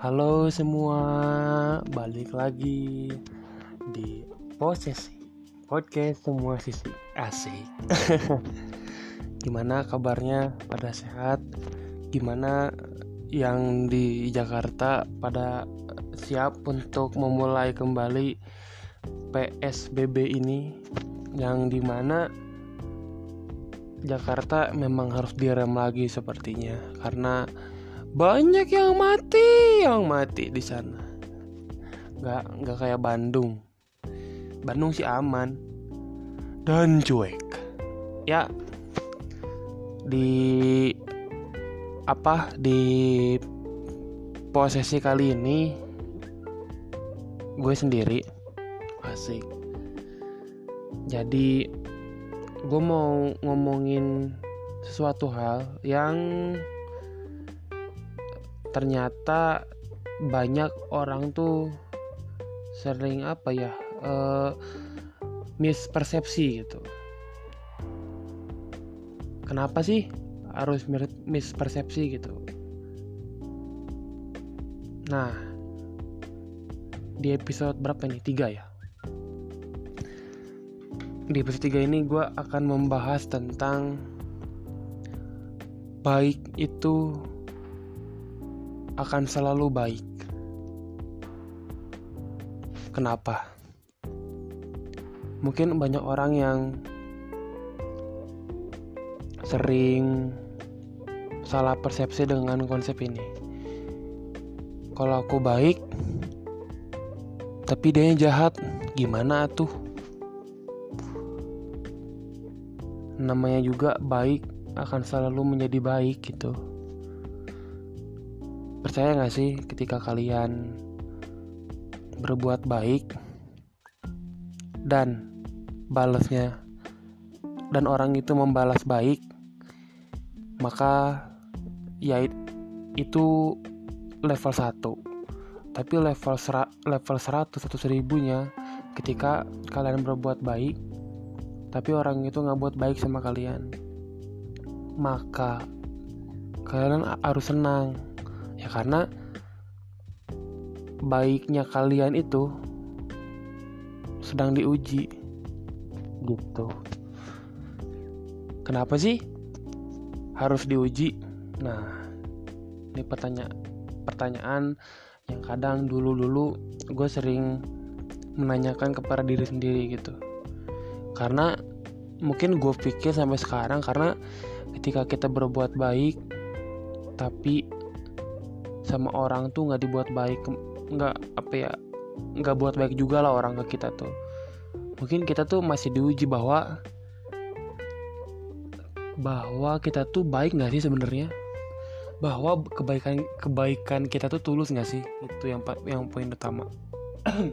Halo semua, balik lagi di posisi podcast semua sisi asik. Gimana kabarnya? Pada sehat? Gimana yang di Jakarta pada siap untuk memulai kembali PSBB ini yang di mana Jakarta memang harus direm lagi sepertinya karena banyak yang mati yang mati di sana. Nggak nggak kayak Bandung. Bandung sih aman. Dan cuek. Ya di apa di posisi kali ini gue sendiri asik. Jadi gue mau ngomongin sesuatu hal yang ternyata banyak orang tuh sering apa ya uh, mispersepsi gitu. Kenapa sih harus mispersepsi gitu? Nah di episode berapa nih tiga ya? Di episode 3 ini gue akan membahas tentang baik itu akan selalu baik. Kenapa? Mungkin banyak orang yang sering salah persepsi dengan konsep ini. Kalau aku baik, tapi dia jahat, gimana tuh? namanya juga baik akan selalu menjadi baik gitu percaya gak sih ketika kalian berbuat baik dan balasnya dan orang itu membalas baik maka ya itu level 1 tapi level sera, level 100 atau seribunya ketika kalian berbuat baik tapi orang itu nggak buat baik sama kalian maka kalian harus senang ya karena baiknya kalian itu sedang diuji gitu. Kenapa sih harus diuji? Nah ini pertanyaan pertanyaan yang kadang dulu-dulu gue sering menanyakan kepada diri sendiri gitu. Karena mungkin gue pikir sampai sekarang karena ketika kita berbuat baik tapi sama orang tuh nggak dibuat baik nggak apa ya nggak buat baik juga lah orang ke kita tuh. Mungkin kita tuh masih diuji bahwa bahwa kita tuh baik nggak sih sebenarnya? Bahwa kebaikan kebaikan kita tuh tulus nggak sih? Itu yang yang poin utama.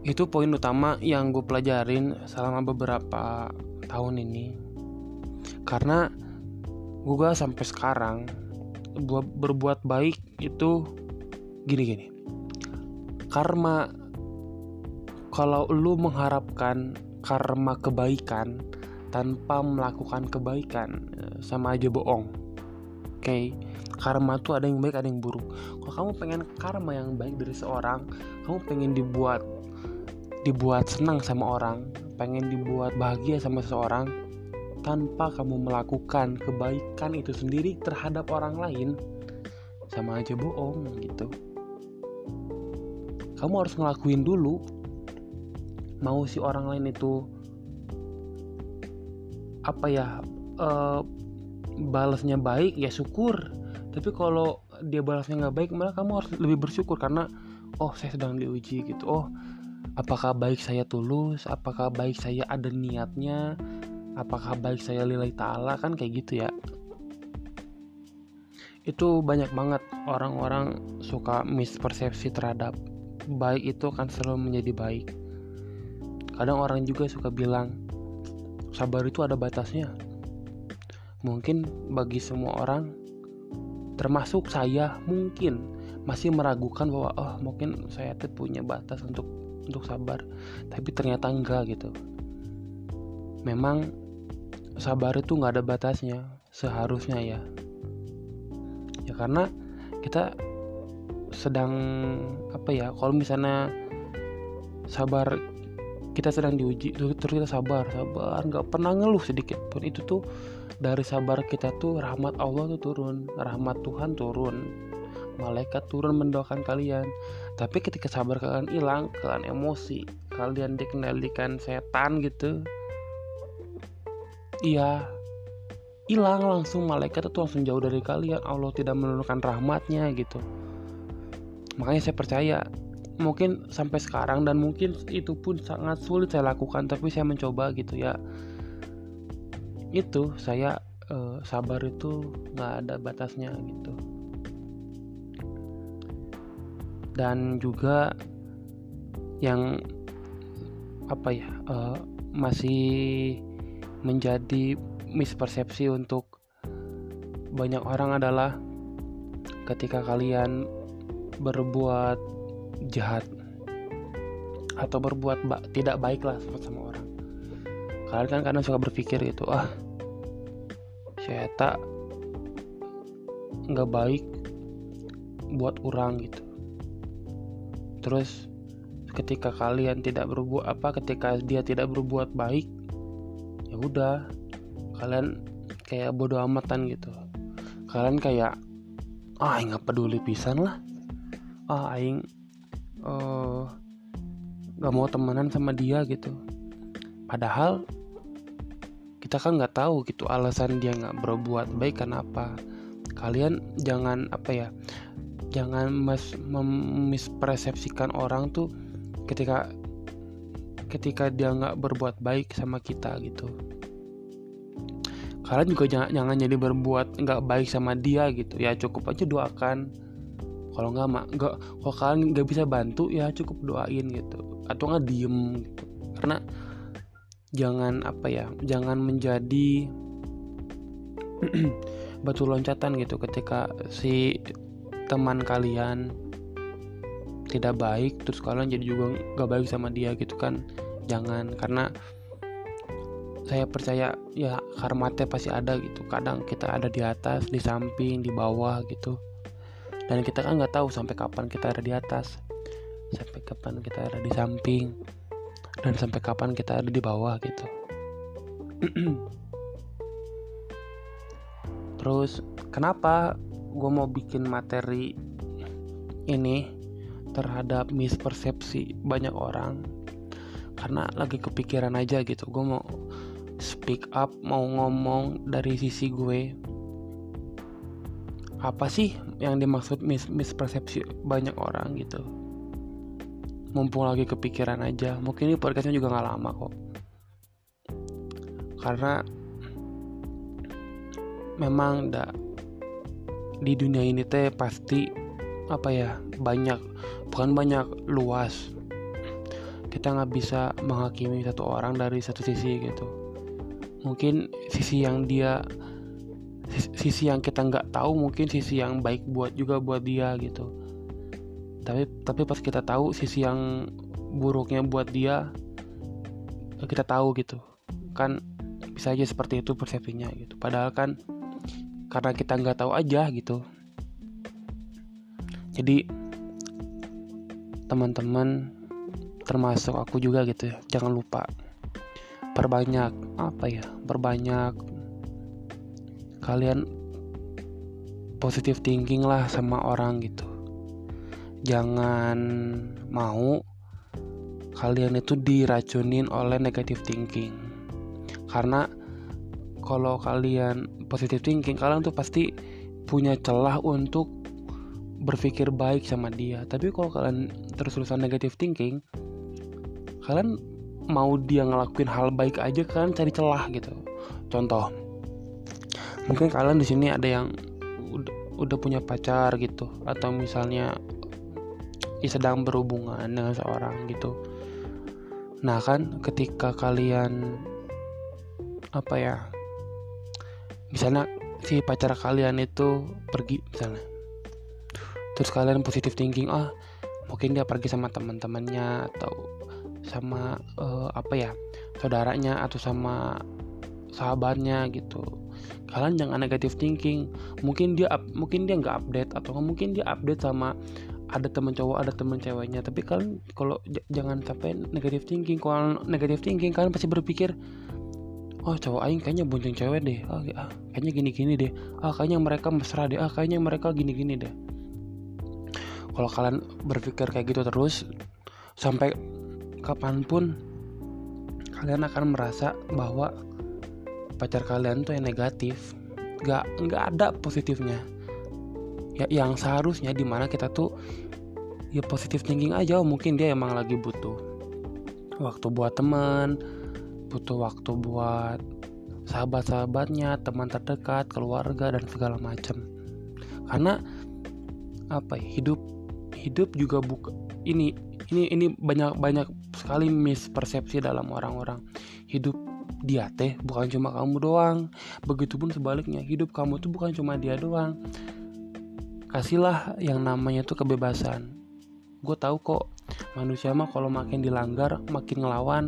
Itu poin utama yang gue pelajarin selama beberapa tahun ini. Karena gue sampai sekarang berbuat baik itu gini-gini karma kalau lu mengharapkan karma kebaikan tanpa melakukan kebaikan eh, sama aja bohong oke okay? karma tuh ada yang baik ada yang buruk kalau kamu pengen karma yang baik dari seorang kamu pengen dibuat dibuat senang sama orang, pengen dibuat bahagia sama seseorang tanpa kamu melakukan kebaikan itu sendiri terhadap orang lain, sama aja bohong gitu. Kamu harus ngelakuin dulu. Mau si orang lain itu apa ya uh, balasnya baik ya syukur. Tapi kalau dia balasnya nggak baik, malah kamu harus lebih bersyukur karena oh saya sedang diuji gitu. Oh apakah baik saya tulus apakah baik saya ada niatnya apakah baik saya lillahi ta'ala? Kan kayak gitu ya. Itu banyak banget orang-orang suka mispersepsi terhadap baik itu akan selalu menjadi baik. Kadang orang juga suka bilang sabar itu ada batasnya. Mungkin bagi semua orang termasuk saya mungkin masih meragukan bahwa oh mungkin saya tuh punya batas untuk untuk sabar. Tapi ternyata enggak gitu. Memang sabar itu nggak ada batasnya seharusnya ya. Ya karena kita sedang apa ya kalau misalnya sabar kita sedang diuji terus kita sabar sabar nggak pernah ngeluh sedikit pun. Itu tuh dari sabar kita tuh rahmat Allah tuh turun rahmat Tuhan turun malaikat turun mendoakan kalian. Tapi ketika sabar kalian hilang kalian emosi kalian dikendalikan setan gitu iya. Hilang langsung malaikat itu langsung jauh dari kalian. Allah tidak menurunkan rahmatnya gitu. Makanya saya percaya mungkin sampai sekarang dan mungkin itu pun sangat sulit saya lakukan tapi saya mencoba gitu ya. Itu saya uh, sabar itu nggak ada batasnya gitu. Dan juga yang apa ya uh, masih menjadi mispersepsi untuk banyak orang adalah ketika kalian berbuat jahat atau berbuat ba tidak baik lah sama, sama orang. Kalian kan kadang suka berpikir gitu ah saya tak nggak baik buat orang gitu. Terus ketika kalian tidak berbuat apa ketika dia tidak berbuat baik ya udah kalian kayak bodoh amatan gitu. Kalian kayak ah nggak peduli pisan lah. Ah aing uh, gak mau temenan sama dia gitu. Padahal kita kan nggak tahu gitu alasan dia nggak berbuat baik kenapa kalian jangan apa ya jangan mes memispersepsikan orang tuh ketika ketika dia nggak berbuat baik sama kita gitu. Kalian juga jangan jangan jadi berbuat nggak baik sama dia gitu. Ya cukup aja doakan. Kalau nggak mak nggak kalau kalian nggak bisa bantu ya cukup doain gitu. Atau nggak diem gitu. Karena jangan apa ya jangan menjadi batu loncatan gitu ketika si teman kalian tidak baik terus kalian jadi juga nggak baik sama dia gitu kan. Jangan karena saya percaya ya karmatnya pasti ada gitu. Kadang kita ada di atas di samping di bawah gitu. Dan kita kan nggak tahu sampai kapan kita ada di atas sampai kapan kita ada di samping dan sampai kapan kita ada di bawah gitu. Terus kenapa gue mau bikin materi ini terhadap mispersepsi banyak orang. Karena lagi kepikiran aja gitu gue mau speak up mau ngomong dari sisi gue. Apa sih yang dimaksud mis mispersepsi banyak orang gitu? Mumpung lagi kepikiran aja mungkin ini podcastnya juga nggak lama kok. Karena memang da, di dunia ini teh pasti apa ya banyak bukan banyak luas. Kita nggak bisa menghakimi satu orang dari satu sisi gitu. Mungkin sisi yang dia sisi yang kita nggak tahu mungkin sisi yang baik buat juga buat dia gitu. Tapi tapi pas kita tahu sisi yang buruknya buat dia kita tahu gitu. Kan bisa aja seperti itu persepsinya gitu. Padahal kan karena kita nggak tahu aja gitu jadi teman-teman termasuk aku juga gitu ya jangan lupa perbanyak apa ya perbanyak kalian positive thinking lah sama orang gitu. Jangan mau kalian itu diracunin oleh negative thinking. Karena kalau kalian positive thinking kalian tuh pasti punya celah untuk berpikir baik sama dia. Tapi kalau kalian terus-terusan negative thinking kalian mau dia ngelakuin hal baik aja kalian cari celah gitu. Contoh mungkin kalian di sini ada yang udah, punya pacar gitu atau misalnya ya sedang berhubungan dengan seorang gitu. Nah kan ketika kalian apa ya misalnya si pacar kalian itu pergi misalnya terus kalian positif thinking ah mungkin dia pergi sama teman-temannya atau sama uh, apa ya saudaranya atau sama sahabatnya gitu. Kalian jangan negatif thinking. Mungkin dia up, mungkin dia nggak update atau mungkin dia update sama ada teman cowok ada teman ceweknya. Tapi kalian kalau jangan sampai negatif thinking kalau negatif thinking kalian pasti berpikir oh cowok aing kayaknya bonceng cewek deh. Ah, ah kayaknya gini gini deh. Ah kayaknya mereka mesra deh. Ah kayaknya mereka gini gini deh kalau kalian berpikir kayak gitu terus sampai kapan pun kalian akan merasa bahwa pacar kalian tuh yang negatif. Nggak nggak ada positifnya. Ya yang seharusnya di mana kita tuh ya positif thinking aja oh, mungkin dia emang lagi butuh waktu buat teman butuh waktu buat sahabat-sahabatnya teman terdekat keluarga dan segala macam karena apa ya, hidup hidup juga buka ini ini ini banyak banyak sekali mispersepsi dalam orang-orang. Hidup dia teh bukan cuma kamu doang. Begitupun sebaliknya hidup kamu tuh bukan cuma dia doang. Kasihlah yang namanya tuh kebebasan. Gue tahu kok manusia mah kalau makin dilanggar makin ngelawan.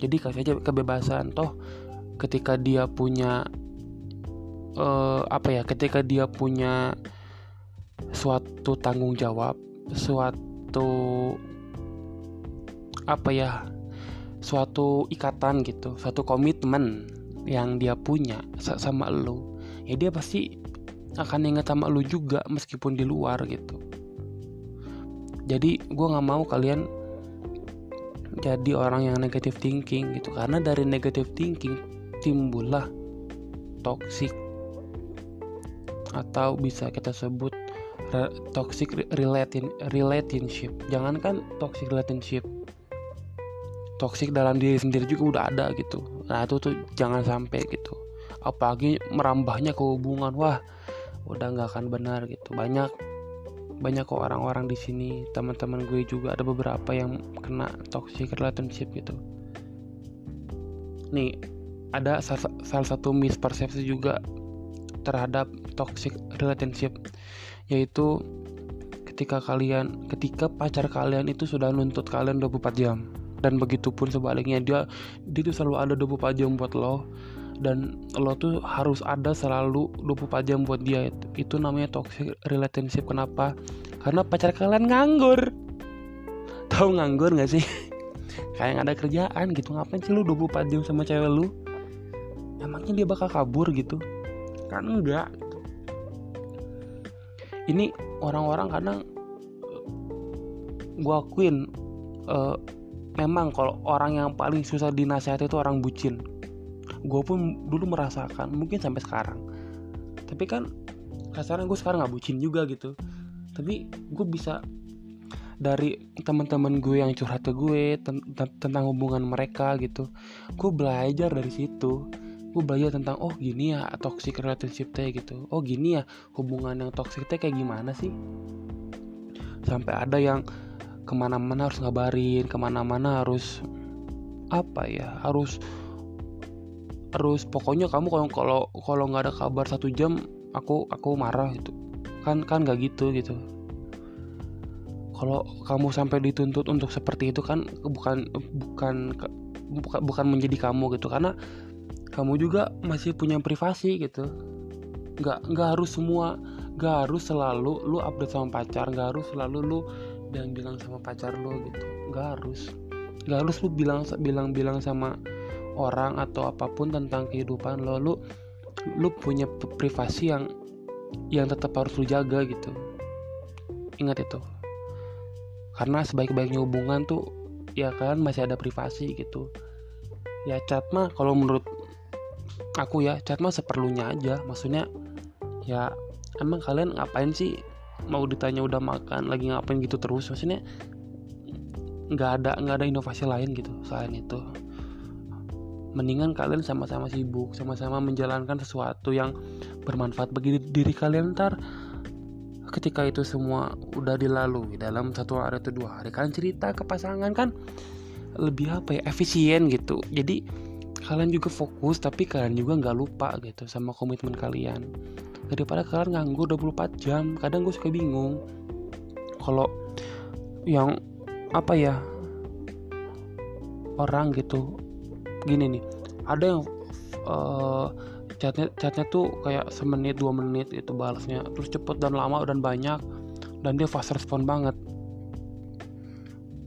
Jadi kasih aja kebebasan. Toh ketika dia punya uh, apa ya ketika dia punya suatu tanggung jawab suatu apa ya suatu ikatan gitu suatu komitmen yang dia punya sama lu. Ya dia pasti akan ingat sama lu juga meskipun di luar gitu. Jadi gue nggak mau kalian jadi orang yang negatif thinking gitu karena dari negatif thinking timbullah toxic atau bisa kita sebut toxic relationship. Jangankan toxic relationship toxic dalam diri sendiri juga udah ada gitu. Nah itu tuh jangan sampai gitu. Apalagi merambahnya ke hubungan wah udah nggak akan benar gitu. Banyak banyak kok orang-orang di sini teman-teman gue juga ada beberapa yang kena toxic relationship gitu. Nih ada salah satu mispersepsi juga terhadap toxic relationship yaitu ketika kalian ketika pacar kalian itu sudah nuntut kalian 24 jam. Dan begitupun sebaliknya dia dia tuh selalu ada 24 jam buat lo. Dan lo tuh harus ada selalu 24 jam buat dia. Itu, itu namanya toxic relationship. Kenapa? Karena pacar kalian nganggur. Tahu nganggur gak sih? Kayak ada kerjaan gitu. Ngapain sih lu 24 jam sama cewek lu? Emangnya dia bakal kabur gitu? Kan enggak ini orang-orang kadang gue akuin uh, memang kalau orang yang paling susah dinasihati itu orang bucin. Gue pun dulu merasakan mungkin sampai sekarang. Tapi kan kasarnya gue sekarang nggak bucin juga gitu. Tapi gue bisa dari teman-teman gue yang curhat ke gue tentang hubungan mereka gitu gue belajar dari situ gue belajar tentang oh gini ya toxic relationship teh gitu. Oh gini ya hubungan yang toxic teh kayak gimana sih? Sampai ada yang ke mana-mana harus ngabarin ke mana-mana harus apa ya harus harus pokoknya kamu kalau kalau kalau nggak ada kabar satu jam aku aku marah gitu. Kan kan nggak gitu gitu. Kalau kamu sampai dituntut untuk seperti itu kan bukan bukan bukan bukan menjadi kamu gitu. Karena kamu juga masih punya privasi gitu. Nggak nggak harus semua nggak harus selalu lu update sama pacar nggak harus selalu lu bilang bilang sama pacar lu gitu. Nggak harus. Nggak harus lu bilang bilang bilang sama orang atau apa pun tentang kehidupan lo. Lu lu punya privasi yang yang tetap harus lu jaga gitu. Ingat itu. Karena sebaik-baiknya hubungan tuh ya kan masih ada privasi gitu. Ya chat mah kalau menurut aku ya chat mah seperlunya aja. Maksudnya ya emang kalian ngapain sih mau ditanya udah makan lagi ngapain gitu terus? Maksudnya nggak ada nggak ada inovasi lain gitu selain itu. Mendingan kalian sama-sama sibuk sama-sama menjalankan sesuatu yang bermanfaat bagi diri kalian ntar. Ketika itu semua udah dilalui dalam satu hari atau dua hari kalian cerita ke pasangan kan lebih apa ya efisien gitu. Jadi kalian juga fokus tapi kalian juga nggak lupa gitu sama komitmen kalian. Daripada kalian nganggur 24 jam kadang gue suka bingung. Kalau yang apa ya orang gitu gini nih ada yang uh, chatnya chatnya tuh kayak semenit dua menit itu balasnya terus cepet dan lama dan banyak dan dia fast respon banget.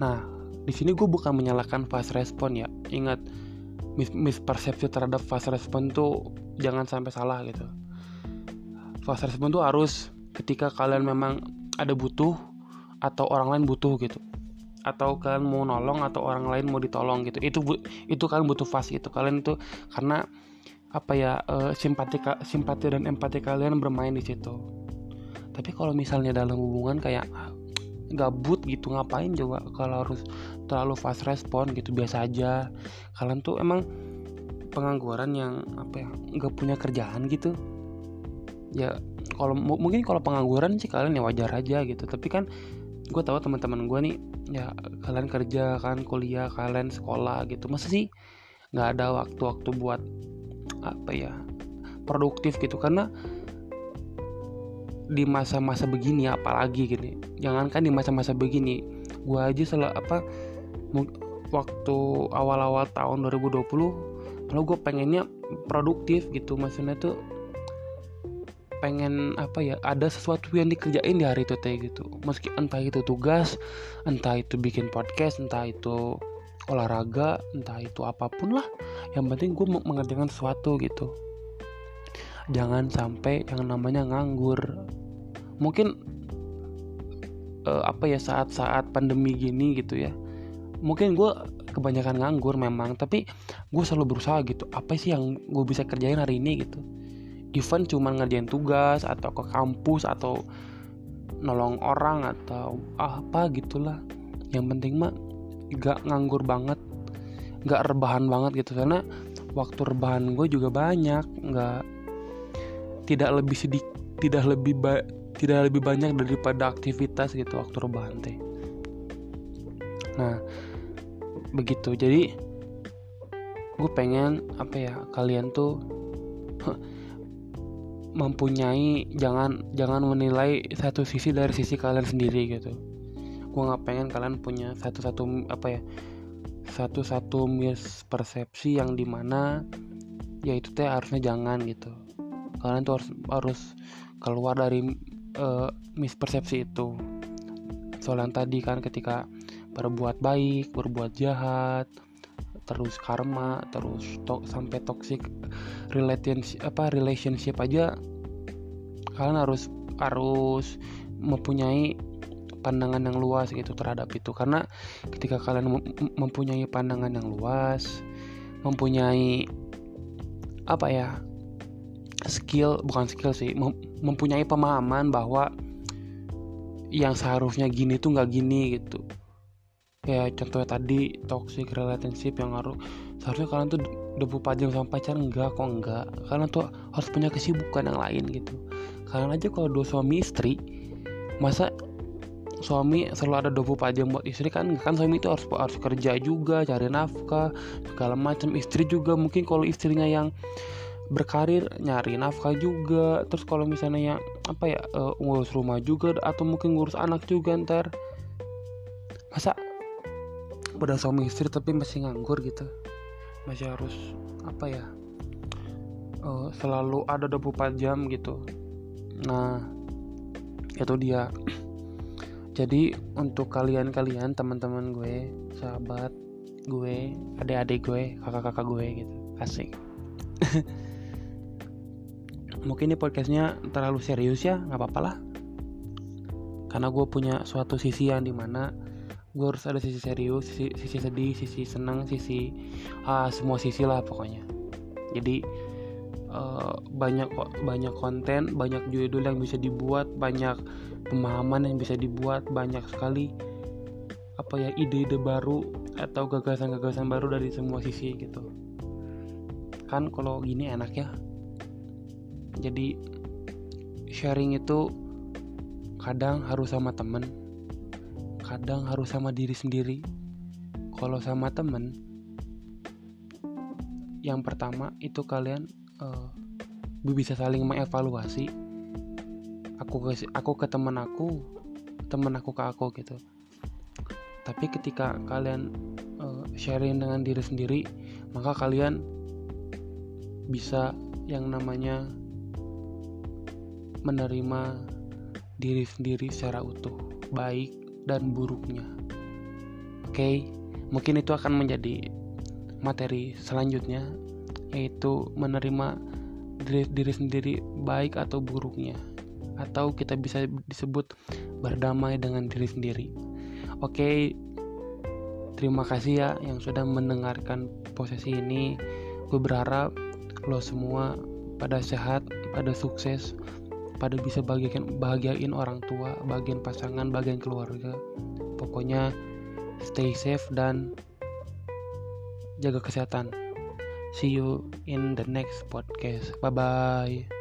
Nah di sini gue bukan menyalahkan fast respon ya ingat mis mispersepsi terhadap fast respon tuh jangan sampai salah gitu. Fast respon tuh harus ketika kalian memang ada butuh atau orang lain butuh gitu. Atau kalian mau nolong atau orang lain mau ditolong gitu. Itu itu kalian butuh fast gitu. Kalian itu karena apa ya uh, simpati simpati dan empati kalian bermain di situ. Tapi kalau misalnya dalam hubungan kayak gabut gitu ngapain coba kalau harus terlalu fast respon gitu biasa aja. Kalian tuh emang pengangguran yang apa ya nggak punya kerjaan gitu. Ya kalau mungkin kalau pengangguran sih kalian ya wajar aja gitu. Tapi kan gue tahu teman-teman gue nih ya kalian kerja kan kuliah kalian sekolah gitu. Masa sih nggak ada waktu-waktu buat apa ya produktif gitu? Karena di masa-masa begini apalagi gini jangankan di masa-masa begini gue aja salah apa waktu awal-awal tahun 2020 kalau gue pengennya produktif gitu maksudnya tuh pengen apa ya ada sesuatu yang dikerjain di hari itu teh gitu. Meski entah itu tugas entah itu bikin podcast entah itu olahraga entah itu apa pun lah. Yang penting gue mengerjakan sesuatu gitu jangan sampai yang namanya nganggur. Mungkin uh, apa ya saat-saat pandemi gini gitu ya. Mungkin gue kebanyakan nganggur memang tapi gue selalu berusaha gitu apa sih yang gue bisa kerjain hari ini gitu. Even cuma ngerjain tugas atau ke kampus atau nolong orang atau apa gitulah. Yang penting mah gak nganggur banget gak rebahan banget gitu. Karena waktu rebahan gue juga banyak nggak tidak lebih sedikit tidak lebih ba tidak lebih banyak daripada aktivitas gitu waktu rebahan teh. Nah begitu. Jadi gue pengen apa ya kalian tuh mempunyai jangan jangan menilai satu sisi dari sisi kalian sendiri gitu. Gue nggak pengen kalian punya satu-satu apa ya satu-satu mispersepsi yang di mana ya itu teh harusnya jangan gitu kalian tuh harus harus keluar dari uh, mispersepsi itu. Soal yang tadi kan ketika berbuat baik berbuat jahat terus karma terus to sampai toxic relationship apa relationship aja kalian harus harus mempunyai pandangan yang luas gitu terhadap itu. Karena ketika kalian mempunyai pandangan yang luas mempunyai apa ya skill bukan skill sih mem mempunyai pemahaman bahwa yang seharusnya gini tuh nggak gini gitu. Kayak contohnya tadi toxic relationship yang harus seharusnya kalian tuh 24 jam sama pacar enggak kok enggak? Kalian tuh harus punya kesibukan yang lain gitu. Kalian aja kalau dua suami istri masa suami selalu ada 24 jam buat istri? Kan kan suami itu harus harus kerja juga cari nafkah segala macam. Istri juga mungkin kalau istrinya yang berkarir nyari nafkah juga. Terus kalau misalnya yang apa ya uh, ngurus rumah juga atau mungkin ngurus anak juga ntar. Masa udah suami istri tapi masih nganggur gitu? Masih harus apa ya uh, selalu ada 24 jam gitu. Nah itu dia. Jadi untuk kalian-kalian teman-teman gue sahabat gue adik-adik gue kakak-kakak gue gitu. Asik mungkin ini podcastnya terlalu serius ya nggak apa-apa lah. Karena gue punya suatu sisi yang di mana gue harus ada sisi serius sisi, sisi sedih sisi senang sisi ah, semua sisi lah pokoknya. Jadi uh, banyak banyak konten banyak judul yang bisa dibuat banyak pemahaman yang bisa dibuat banyak sekali apa ya ide-ide baru atau gagasan-gagasan baru dari semua sisi gitu. Kan kalau gini enak ya jadi sharing itu kadang harus sama temen kadang harus sama diri sendiri. Kalau sama temen yang pertama itu kalian uh, bisa saling mengevaluasi. Aku ke aku ke teman aku teman aku ke aku gitu. Tapi ketika kalian uh, sharing dengan diri sendiri maka kalian bisa yang namanya menerima diri sendiri secara utuh, baik dan buruknya. Oke, mungkin itu akan menjadi materi selanjutnya, yaitu menerima diri, diri sendiri baik atau buruknya, atau kita bisa disebut berdamai dengan diri sendiri. Oke, terima kasih ya yang sudah mendengarkan posisi ini. Gue berharap lo semua pada sehat, pada sukses, pada bisa bagian bahagiain orang tua, bagian pasangan, bagian keluarga. Pokoknya stay safe dan jaga kesehatan. See you in the next podcast. Bye bye.